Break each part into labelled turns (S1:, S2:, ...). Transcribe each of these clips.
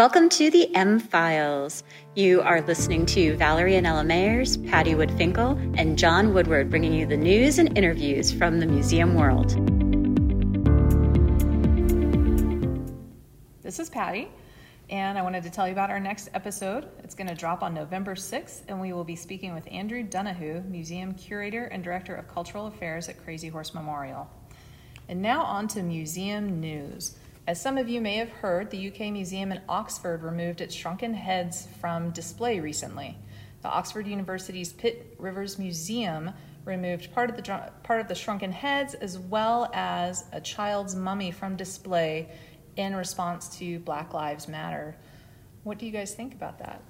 S1: Welcome to the M Files. You are listening to Valerie and Ella Mayers, Patti Wood Finkel, and John Woodward bringing you the news and interviews from the museum world.
S2: This is Patti, and I wanted to tell you about our next episode. It's going to drop on November 6th, and we will be speaking with Andrew Donoghue, Museum Curator and Director of Cultural Affairs at Crazy Horse Memorial. And now on to museum news. As some of you may have heard, the UK Museum in Oxford removed its shrunken heads from display recently. The Oxford University's Pitt Rivers Museum removed part of the part of the shrunken heads as well as a child's mummy from display in response to Black Lives Matter. What do you guys think about that?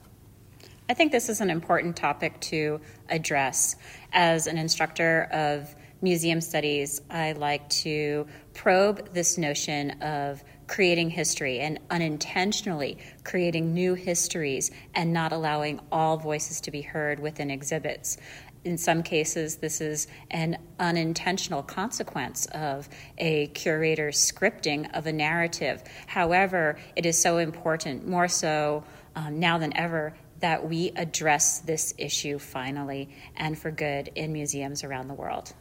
S1: I think this is an important topic to address. As an instructor of museum studies, I like to probe this notion of creating history and unintentionally creating new histories and not allowing all voices to be heard within exhibits. In some cases, this is an unintentional consequence of a curator's scripting of a narrative. However, it is so important, more so um, now than ever, that we address this issue finally and for good in museums around the world.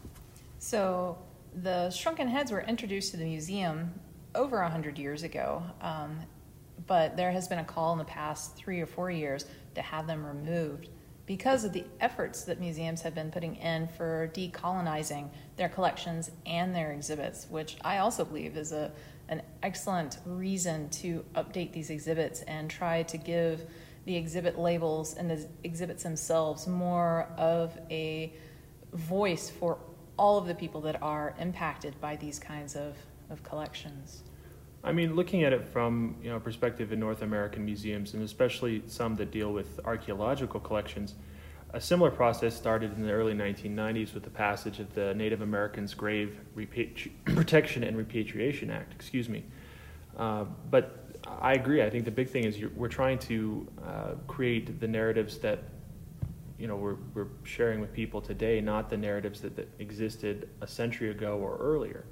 S2: So, the shrunken heads were introduced to the museum over 100 years ago, um, but there has been a call in the past three or four years to have them removed because of the efforts that museums have been putting in for decolonizing their collections and their exhibits, which I also believe is a, an excellent reason to update these exhibits and try to give the exhibit labels and the exhibits themselves more of a voice for all of the people that are impacted by these kinds of, of collections.
S3: I mean, looking at it from you know perspective in North American museums, and especially some that deal with archaeological collections, a similar process started in the early 1990s with the passage of the Native Americans Grave Repatri- Protection and Repatriation Act. Excuse me. Uh, but I agree. I think the big thing is we're trying to uh, create the narratives that you know we're, we're sharing with people today, not the narratives that, that existed a century ago or earlier.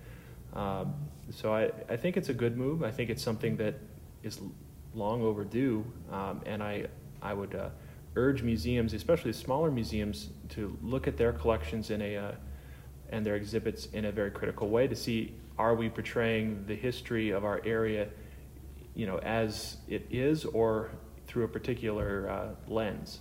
S3: Um, so I, I think it's a good move. I think it's something that is long overdue, um, and I I would uh, urge museums, especially smaller museums, to look at their collections in a uh, and their exhibits in a very critical way to see are we portraying the history of our area, you know, as it is or through a particular uh, lens.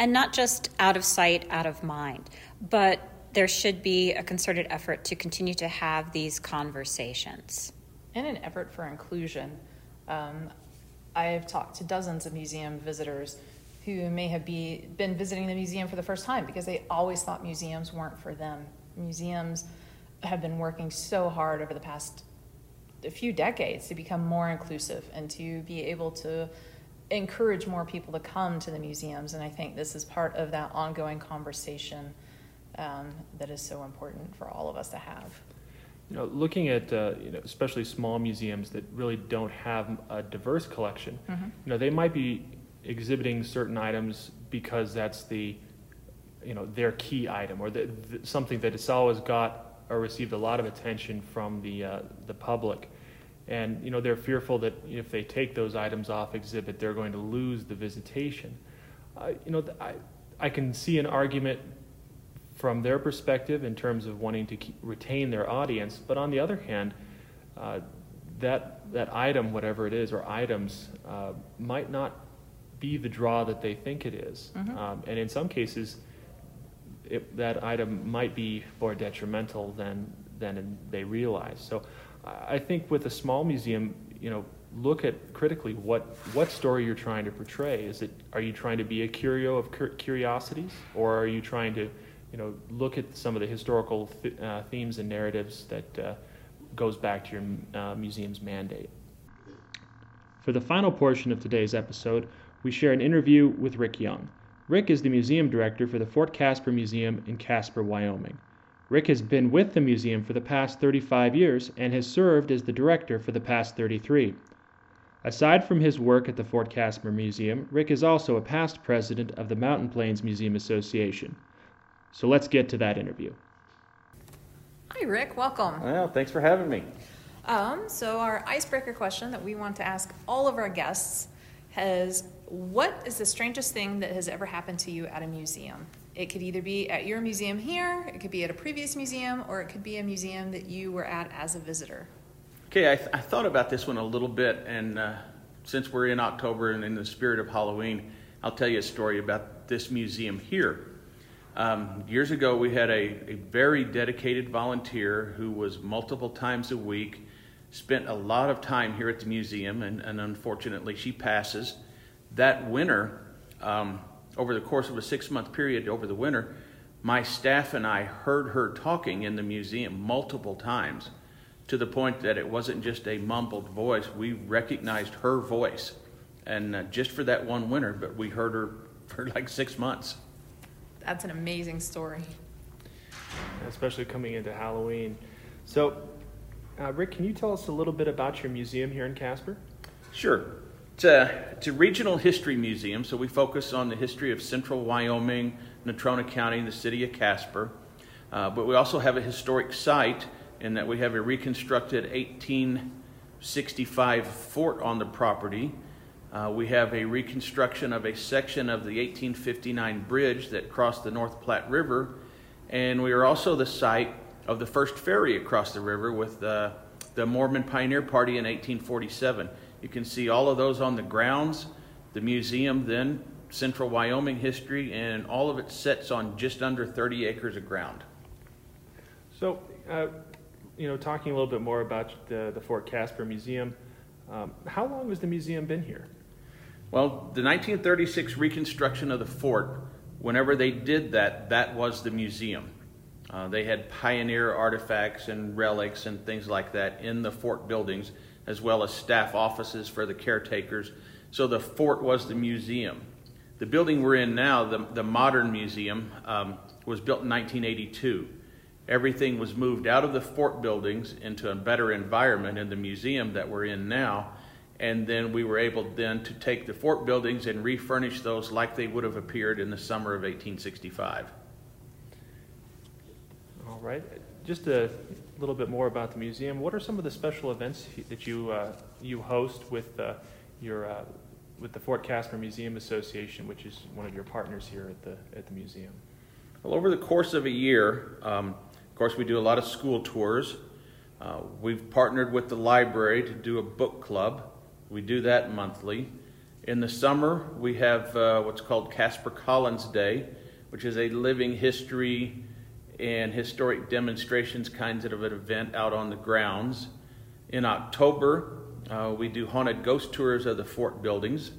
S1: And not just out of sight, out of mind, but there should be a concerted effort to continue to have these conversations.
S2: In an effort for inclusion, um, I've talked to dozens of museum visitors who may have be, been visiting the museum for the first time because they always thought museums weren't for them. Museums have been working so hard over the past a few decades to become more inclusive and to be able to encourage more people to come to the museums. And I think this is part of that ongoing conversation um, that is so important for all of us to have.
S3: You know, looking at uh, you know, especially small museums that really don't have a diverse collection, mm-hmm. you know, they might be exhibiting certain items because that's the, you know, their key item or the, the, something that has always got or received a lot of attention from the uh, the public, and you know they're fearful that if they take those items off exhibit, they're going to lose the visitation. Uh, you know, I I can see an argument from their perspective in terms of wanting to keep, retain their audience. But on the other hand, uh, that that item, whatever it is, or items, uh, might not be the draw that they think it is. Mm-hmm. Um, and in some cases, it, that item might be more detrimental than than they realize. So, I think with a small museum, you know, look at critically what what story you're trying to portray. Is it are you trying to be a curio of curiosities, or are you trying to you know, look at some of the historical th- uh, themes and narratives that uh, goes back to your uh, museum's mandate. For the final portion of today's episode, we share an interview with Rick Young. Rick is the museum director for the Fort Caspar Museum in Casper, Wyoming. Rick has been with the museum for the past 35 years and has served as the director for the past 33. Aside from his work at the Fort Caspar Museum, Rick is also a past president of the Mountain Plains Museum Association. So let's get to that interview.
S2: Hi, Rick. Welcome.
S4: Well, thanks for having me.
S2: Um, so our icebreaker question that we want to ask all of our guests is what is the strangest thing that has ever happened to you at a museum? It could either be at your museum here, it could be at a previous museum, or it could be a museum that you were at as a visitor.
S4: Okay, I, th- I thought about this one a little bit, and uh, since we're in October and in the spirit of Halloween, I'll tell you a story about this museum here. Um, years ago, we had a, a very dedicated volunteer who was multiple times a week, spent a lot of time here at the museum, and, and unfortunately, she passes. That winter, um, over the course of a six month period over the winter, my staff and I heard her talking in the museum multiple times to the point that it wasn't just a mumbled voice. We recognized her voice. And uh, just for that one winter, but we heard her for like six months.
S2: That's an amazing story.
S3: Especially coming into Halloween. So, uh, Rick, can you tell us a little bit about your museum here in Casper?
S4: Sure. It's a, regional history museum, so we focus on the history of central Wyoming, Natrona County, and the city of Casper. Uh, but we also have a historic site in that we have a reconstructed 1865 fort on the property. Uh, we have a reconstruction of a section of the 1859 bridge that crossed the North Platte River. And we are also the site of the first ferry across the river with uh, the Mormon Pioneer Party in 1847. You can see all of those on the grounds. The museum, then, Central Wyoming history, and all of it sits on just under 30 acres of ground.
S3: So, uh, you know, talking a little bit more about the, the Fort Caspar Museum, um, how long has the museum been here?
S4: Well, the 1936 reconstruction of the fort, whenever they did that, that was the museum. Uh, they had pioneer artifacts and relics and things like that in the fort buildings as well as staff offices for the caretakers. So the fort was the museum. The building we're in now, the, the modern museum, um, was built in 1982. Everything was moved out of the fort buildings into a better environment in the museum that we're in now. And then we were able then to take the fort buildings and refurnish those like they would have appeared in the summer of 1865.
S3: All right. Just a little bit more about the museum. What are some of the special events that you uh, you host with uh, your uh, with the Fort Caspar Museum Association, which is one of your partners here at the at the museum?
S4: Well, over the course of a year, um, of course, we do a lot of school tours. Uh, we've partnered with the library to do a book club. We do that monthly. In the summer, we have uh, what's called Caspar Collins Day, which is a living history and historic demonstrations kinds of an event out on the grounds. In October, uh, we do haunted ghost tours of the fort buildings.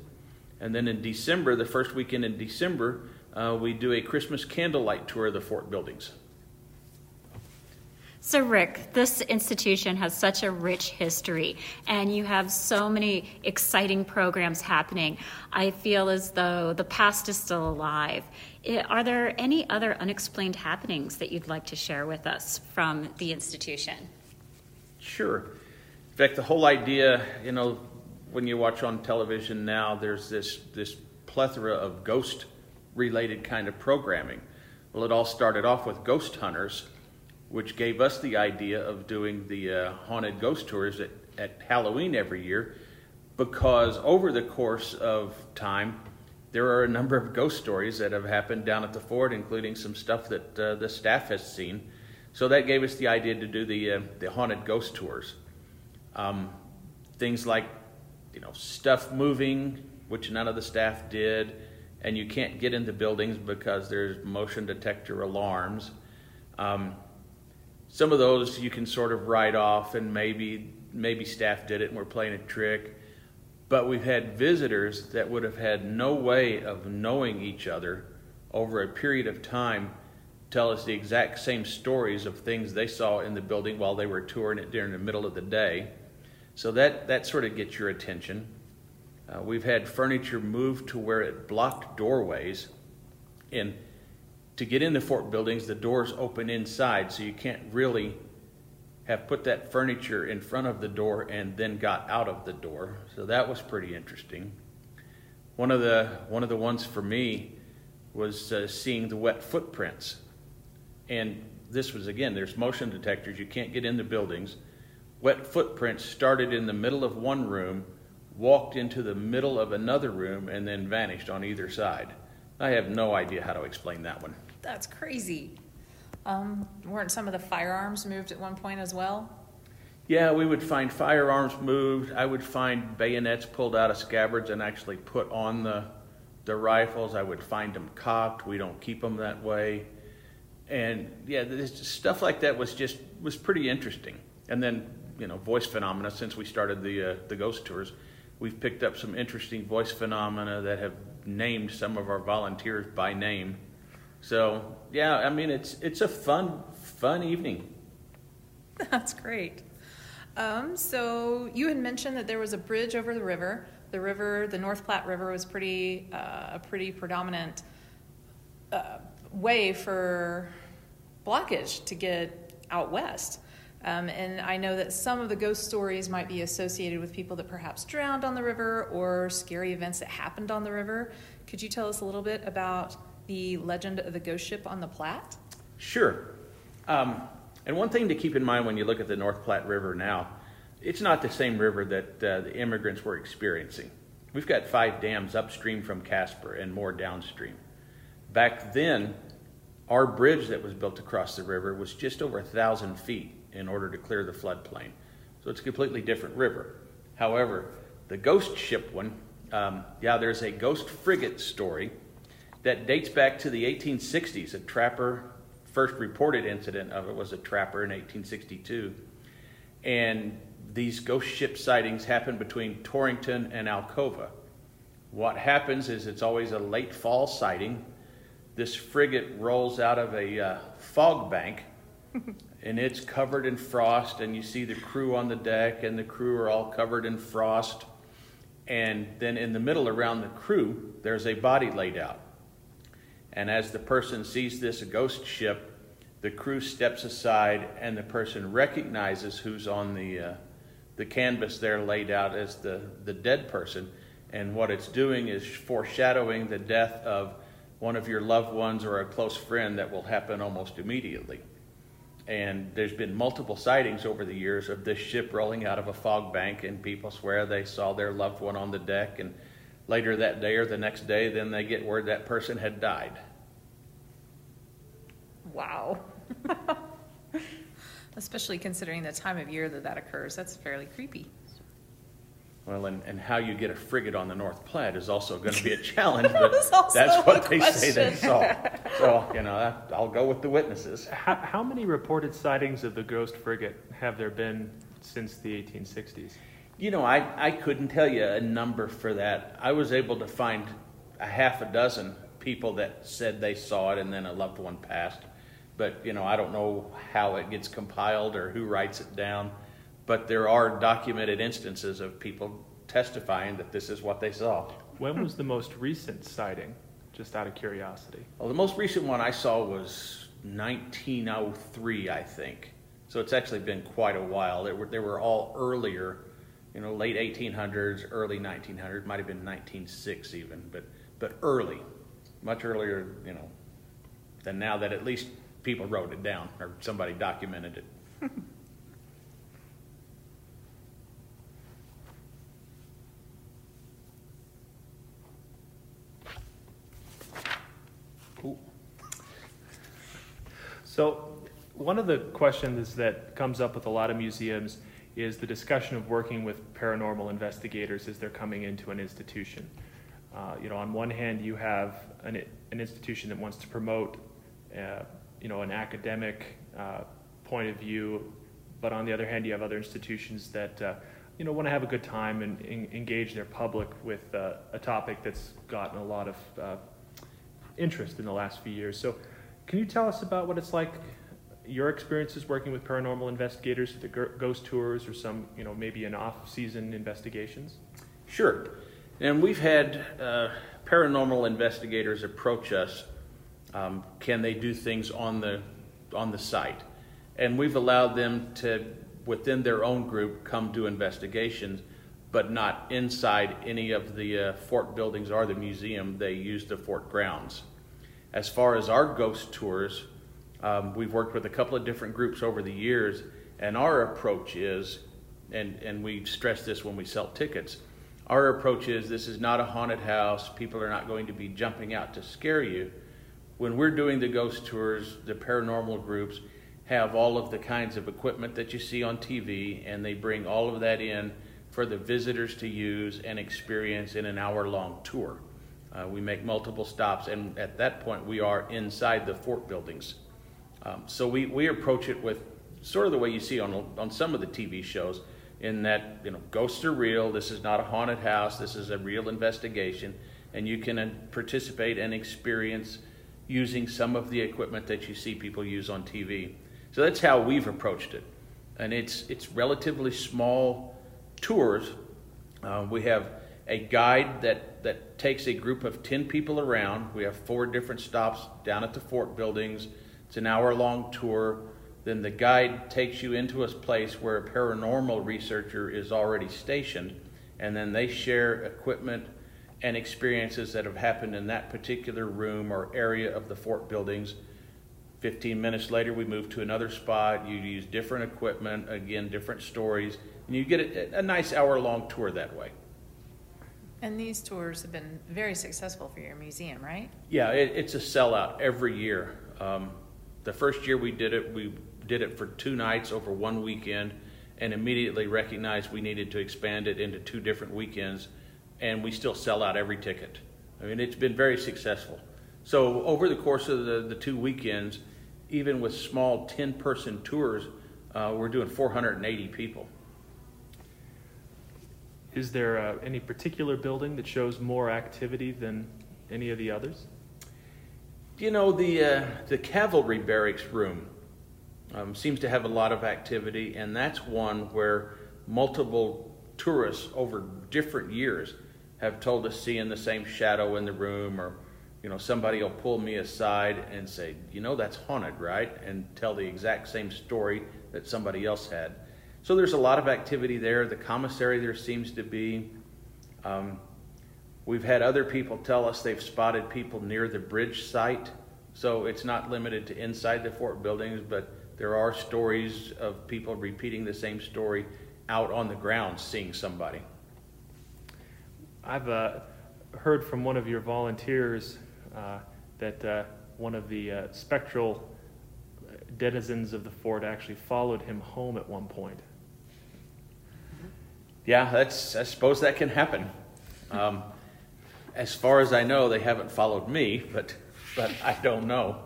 S4: And then in December, the first weekend in December, uh, we do a Christmas candlelight tour of the fort buildings.
S1: So, Rick, this institution has such a rich history, and you have so many exciting programs happening. I feel as though the past is still alive. Are there any other unexplained happenings that you'd like to share with us from the institution?
S4: Sure. In fact, the whole idea, you know, when you watch on television now, there's this, this plethora of ghost related kind of programming. Well, it all started off with ghost hunters which gave us the idea of doing the uh, haunted ghost tours at, at Halloween every year because over the course of time, there are a number of ghost stories that have happened down at the fort, including some stuff that uh, the staff has seen. So that gave us the idea to do the, uh, the haunted ghost tours. Um, things like, you know, stuff moving, which none of the staff did, and you can't get into buildings because there's motion detector alarms. Um, some of those you can sort of write off and maybe maybe staff did it and we're playing a trick. But we've had visitors that would have had no way of knowing each other over a period of time tell us the exact same stories of things they saw in the building while they were touring it during the middle of the day. So that that sort of gets your attention. Uh, we've had furniture moved to where it blocked doorways and to get into fort buildings, the doors open inside, so you can't really have put that furniture in front of the door and then got out of the door. So that was pretty interesting. One of the one of the ones for me was uh, seeing the wet footprints, and this was again. There's motion detectors. You can't get into buildings, wet footprints started in the middle of one room, walked into the middle of another room, and then vanished on either side. I have no idea how to explain that one.
S2: That's crazy. Um, weren't some of the firearms moved at one point as well?
S4: Yeah, we would find firearms moved. I would find bayonets pulled out of scabbards and actually put on the the rifles. I would find them cocked. We don't keep them that way. And yeah, this stuff like that was just was pretty interesting. And then you know, voice phenomena. Since we started the uh, the ghost tours, we've picked up some interesting voice phenomena that have named some of our volunteers by name. So yeah, I mean it's it's a fun fun evening.
S2: That's great. Um, so you had mentioned that there was a bridge over the river. The river, the North Platte River, was pretty uh, a pretty predominant uh, way for blockage to get out west. Um, and I know that some of the ghost stories might be associated with people that perhaps drowned on the river or scary events that happened on the river. Could you tell us a little bit about the legend of the ghost ship on the Platte?
S4: Sure. Um, and one thing to keep in mind when you look at the North Platte River now, it's not the same river that uh, the immigrants were experiencing. We've got five dams upstream from Casper and more downstream. Back then, our bridge that was built across the river was just over a thousand feet in order to clear the floodplain. So it's a completely different river. However, the ghost ship one, um, yeah, there's a ghost frigate story that dates back to the 1860s. A trapper, first reported incident of it was a trapper in 1862. And these ghost ship sightings happen between Torrington and Alcova. What happens is it's always a late fall sighting. This frigate rolls out of a uh, fog bank and it's covered in frost and you see the crew on the deck and the crew are all covered in frost. And then in the middle around the crew there's a body laid out. And as the person sees this ghost ship the crew steps aside and the person recognizes who's on the uh, the canvas there laid out as the the dead person. And what it's doing is foreshadowing the death of one of your loved ones or a close friend that will happen almost immediately and there's been multiple sightings over the years of this ship rolling out of a fog bank, and people swear they saw their loved one on the deck. And later that day or the next day, then they get word that person had died.
S2: Wow. Especially considering the time of year that that occurs, that's fairly creepy.
S4: Well, and, and how you get a frigate on the North Platte is also going to be a challenge, but
S2: was
S4: that's what
S2: a
S4: they say they saw. So, you know, that, I'll go with the witnesses.
S3: How, how many reported sightings of the ghost frigate have there been since the 1860s?
S4: You know, I, I couldn't tell you a number for that. I was able to find a half a dozen people that said they saw it and then a loved one passed. But, you know, I don't know how it gets compiled or who writes it down. But there are documented instances of people testifying that this is what they saw.
S3: When was the most recent sighting? Just out of curiosity.
S4: Well, the most recent one I saw was 1903, I think. So it's actually been quite a while. They were, they were all earlier, you know, late 1800s, early 1900s, might have been 1906 even, but, but early, much earlier, you know, than now that at least people wrote it down or somebody documented it.
S3: So, one of the questions that comes up with a lot of museums is the discussion of working with paranormal investigators as they're coming into an institution. Uh, you know, on one hand, you have an, an institution that wants to promote, uh, you know, an academic uh, point of view, but on the other hand, you have other institutions that, uh, you know, want to have a good time and, en- engage their public with uh, a topic that's gotten a lot of uh, interest in the last few years. So, can you tell us about what it's like, your experiences working with paranormal investigators, the ghost tours, or some, you know, maybe an off-season investigations?
S4: Sure. And we've had uh, paranormal investigators approach us. Um, can they do things on the on the site? And we've allowed them to, within their own group, come do investigations, but not inside any of the uh, fort buildings or the museum. They use the fort grounds. As far as our ghost tours, um, we've worked with a couple of different groups over the years, and our approach is and, and we stress this when we sell tickets. Our approach is this is not a haunted house. People are not going to be jumping out to scare you. When we're doing the ghost tours, the paranormal groups have all of the kinds of equipment that you see on TV, and they bring all of that in for the visitors to use and experience in an hour long tour. Uh, we make multiple stops, and at that point, we are inside the fort buildings. Um, so we, we approach it with sort of the way you see on, on some of the TV shows, in that you know ghosts are real. This is not a haunted house. This is a real investigation, and you can uh, participate and experience using some of the equipment that you see people use on TV. So that's how we've approached it, and it's it's relatively small tours. Uh, we have a guide that, that takes a group of 10 people around. We have four different stops down at the fort buildings. It's an hour long tour. Then the guide takes you into a place where a paranormal researcher is already stationed, and then they share equipment and experiences that have happened in that particular room or area of the fort buildings. 15 minutes later, we move to another spot. You use different equipment, again, different stories, and you get a, a nice hour long tour that way.
S2: And these tours have been very successful for your museum, right?
S4: Yeah, it, it's a sellout every year. Um, the first year we did it, we did it for two nights over one weekend and immediately recognized we needed to expand it into two different weekends, and we still sell out every ticket. I mean, it's been very successful. So, over the course of the, the two weekends, even with small 10 person tours, uh, we're doing 480 people.
S3: Is there uh, any particular building that shows more activity than any of the others?
S4: You know, the, uh, the cavalry barracks room um, seems to have a lot of activity, and that's one where multiple tourists over different years have told us seeing the same shadow in the room, or you know, somebody will pull me aside and say, "You know, that's haunted, right?" and tell the exact same story that somebody else had. So there's a lot of activity there. The commissary there seems to be. Um, we've had other people tell us they've spotted people near the bridge site. So it's not limited to inside the fort buildings, but there are stories of people repeating the same story out on the ground seeing somebody.
S3: I've uh, heard from one of your volunteers uh, that uh, one of the uh, spectral denizens of the fort actually followed him home at one point
S4: yeah, that's, I suppose that can happen. Um, as far as I know, they haven't followed me, but, but I don't know.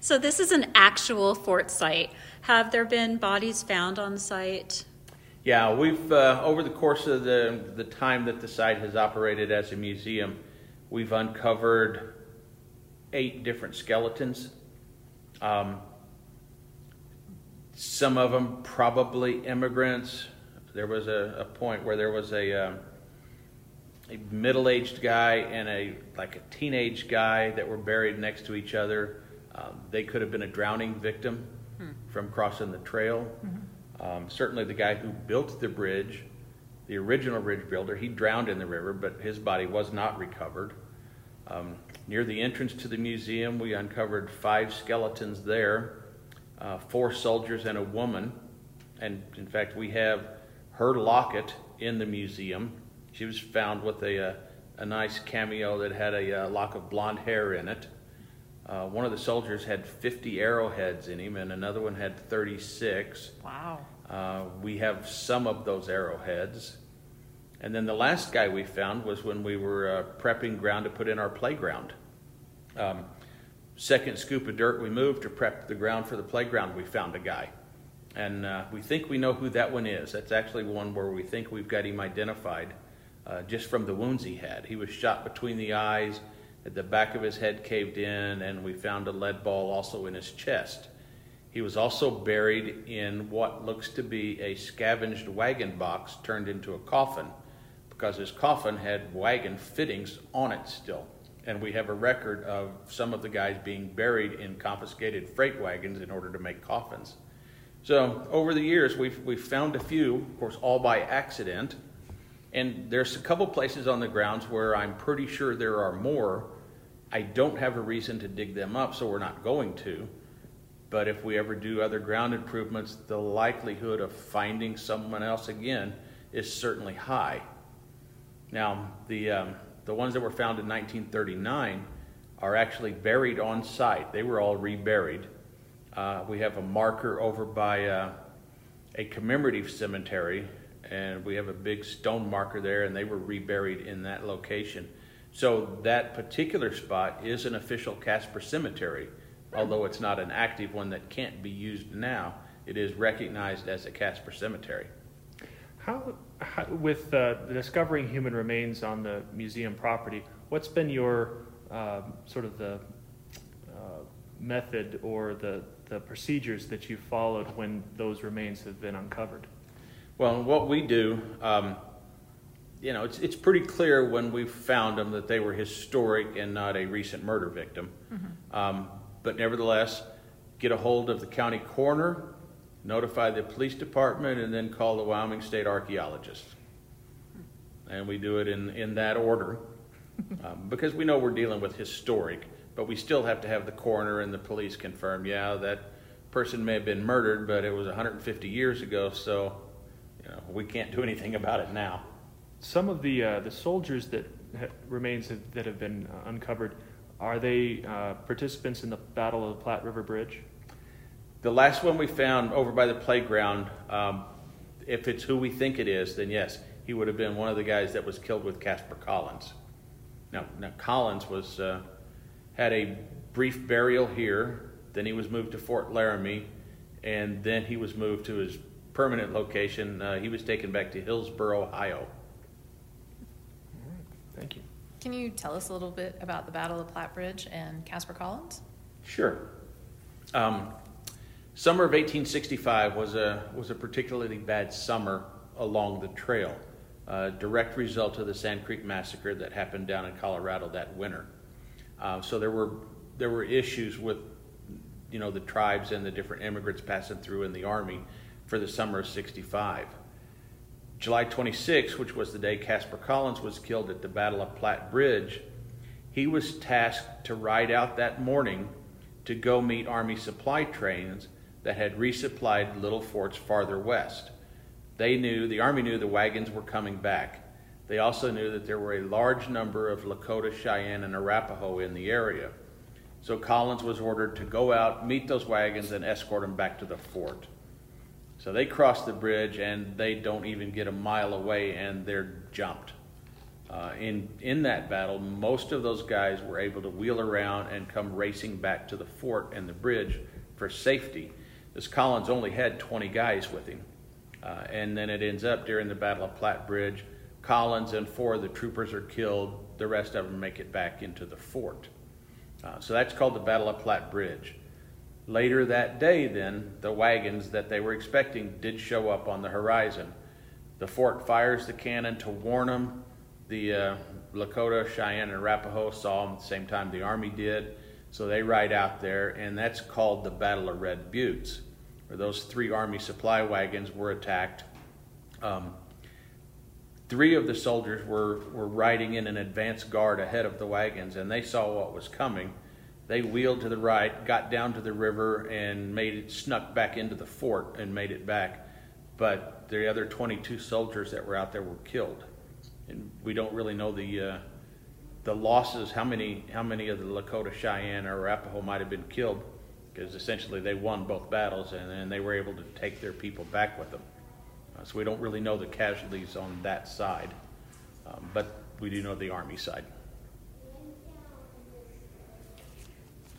S1: So, this is an actual fort site. Have there been bodies found on site?
S4: Yeah, we've, uh, over the course of the, the time that the site has operated as a museum, we've uncovered eight different skeletons. Um, some of them probably immigrants, there was a, a point where there was a, um, a middle-aged guy and a like a teenage guy that were buried next to each other. Um, they could have been a drowning victim hmm. from crossing the trail. Mm-hmm. Um, certainly, the guy who built the bridge, the original bridge builder, he drowned in the river, but his body was not recovered. Um, near the entrance to the museum, we uncovered five skeletons there, uh, four soldiers and a woman. And in fact, we have her locket in the museum. She was found with a, a, uh, a nice cameo that had a, a, uh, lock of blonde hair in it. Uh, one of the soldiers had 50 arrowheads in him, and another one had 36.
S1: Wow.
S4: Uh, we have some of those arrowheads. And then the last guy we found was when we were uh, prepping ground to put in our playground. Um, second scoop of dirt we moved to prep the ground for the playground, we found a guy. And uh, we think we know who that one is. That's actually one where we think we've got him identified uh, just from the wounds he had. He was shot between the eyes, at the back of his head caved in, and we found a lead ball also in his chest. He was also buried in what looks to be a scavenged wagon box turned into a coffin because his coffin had wagon fittings on it still. And we have a record of some of the guys being buried in confiscated freight wagons in order to make coffins. So over the years, we've, we've found a few, of course, all by accident. And there's a couple places on the grounds where I'm pretty sure there are more. I don't have a reason to dig them up, so we're not going to. But if we ever do other ground improvements, the likelihood of finding someone else again is certainly high. Now, the, um, the ones that were found in 1939 are actually buried on site. They were all reburied. Uh, we have a marker over by uh, a commemorative cemetery, and we have a big stone marker there, and they were reburied in that location. So that particular spot is an official Casper cemetery, although it's not an active one that can't be used now. It is recognized as a Casper cemetery.
S3: How, how with uh, discovering human remains on the museum property, what's been your uh, sort of the uh, method or the, the procedures that you followed when those remains have been uncovered?
S4: Well, what we do, um, you know, it's, it's pretty clear when we found them that they were historic and not a recent murder victim. Mm-hmm. Um, but nevertheless, get a hold of the county coroner, notify the police department, and then call the Wyoming State Archaeologist. And we do it in, in that order um, because we know we're dealing with historic, but we still have to have the coroner and the police confirm, yeah, that person may have been murdered, but it was 150 years ago, so you know, we can't do anything about it now.
S3: Some of the uh, the soldiers that ha- remains have, that have been uh, uncovered are they uh, participants in the Battle of the Platte River Bridge?
S4: The last one we found over by the playground, um, if it's who we think it is, then yes, he would have been one of the guys that was killed with Caspar Collins. Now, now Collins was uh, had a brief burial here. Then he was moved to Fort Laramie, and then he was moved to his permanent location. Uh, he was taken back to Hillsboro, Ohio.
S3: Thank you.
S2: Can you tell us a little bit about the Battle of Platte Bridge and Caspar Collins?
S4: Sure. Um, Summer of 1865 was a, was a particularly bad summer along the trail, a direct result of the Sand Creek Massacre that happened down in Colorado that winter. Uh, so there were, there were issues with you know, the tribes and the different immigrants passing through in the Army for the summer of 65. July 26, which was the day Caspar Collins was killed at the Battle of Platte Bridge, he was tasked to ride out that morning to go meet Army supply trains that had resupplied little forts farther west. They knew, the Army knew the wagons were coming back. They also knew that there were a large number of Lakota, Cheyenne, and Arapaho in the area. So Collins was ordered to go out, meet those wagons, and escort them back to the fort. So they cross the bridge and they don't even get a mile away and they're jumped. Uh, in, in that battle, most of those guys were able to wheel around and come racing back to the fort and the bridge for safety. This Collins only had 20 guys with him. Uh, and then it ends up during the Battle of Platte Bridge, Collins and four of the troopers are killed. The rest of them make it back into the fort. Uh, so that's called the Battle of Platte Bridge. Later that day, then, the wagons that they were expecting did show up on the horizon. The fort fires the cannon to warn them. The uh, Lakota, Cheyenne, and Arapaho saw them at the same time the Army did. So they ride out there, and that's called the Battle of Red Buttes, where those three Army supply wagons were attacked. Um, three of the soldiers were, were riding in an advance guard ahead of the wagons, and they saw what was coming. They wheeled to the right, got down to the river, and made it snuck back into the fort and made it back. But the other 22 soldiers that were out there were killed, and we don't really know the uh, the losses, how many, how many of the Lakota, Cheyenne, or Arapaho might have been killed, because essentially they won both battles and then they were able to take their people back with them. Uh, so we don't really know the casualties on that side, um, but we do know the Army side.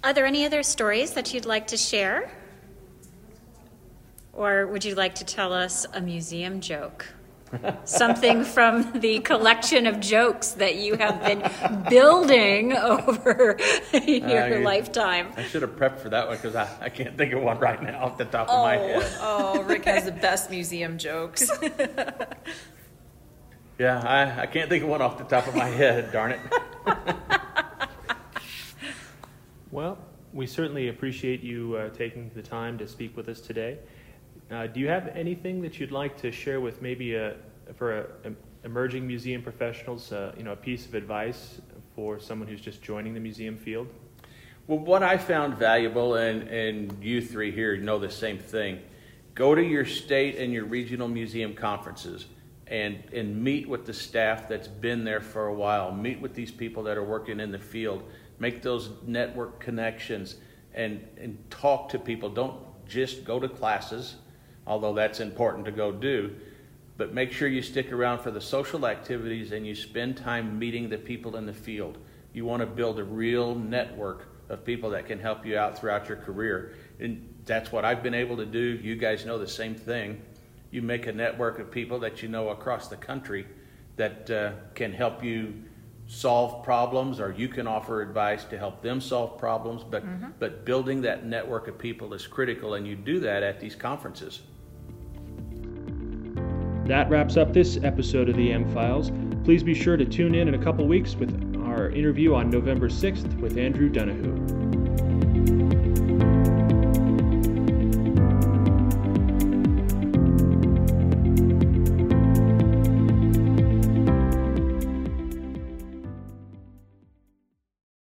S1: Are there any other stories that you'd like to share? Or would you like to tell us a museum joke? Something from the collection of jokes that you have been building over your
S4: Uh,
S1: lifetime.
S4: I should have prepped for that one because I, I can't think of one right now off the top of my head.
S2: oh, Rick has the best museum jokes.
S4: Yeah, I, I can't think of one off the top of my head, darn it.
S3: Well, we certainly appreciate you uh, taking the time to speak with us today. Uh, do you have anything that you'd like to share with maybe a, for a, a emerging museum professionals, uh, you know, a piece of advice for someone who's just joining the museum field?
S4: Well, what I found valuable, and, and you three here know the same thing, go to your state and your regional museum conferences and, and meet with the staff that's been there for a while. Meet with these people that are working in the field. Make those network connections and, and talk to people. Don't just go to classes, although that's important to go do. But make sure you stick around for the social activities and you spend time meeting the people in the field. You want to build a real network of people that can help you out throughout your career. And that's what I've been able to do. You guys know the same thing. You make a network of people that you know across the country that uh, can help you solve problems or you can offer advice to help them solve problems but mm-hmm. but building that network of people is critical and you do that at these conferences
S3: that wraps up this episode of the M Files. Please be sure to tune in in a couple weeks with our interview on November 6th with Andrew Donahue.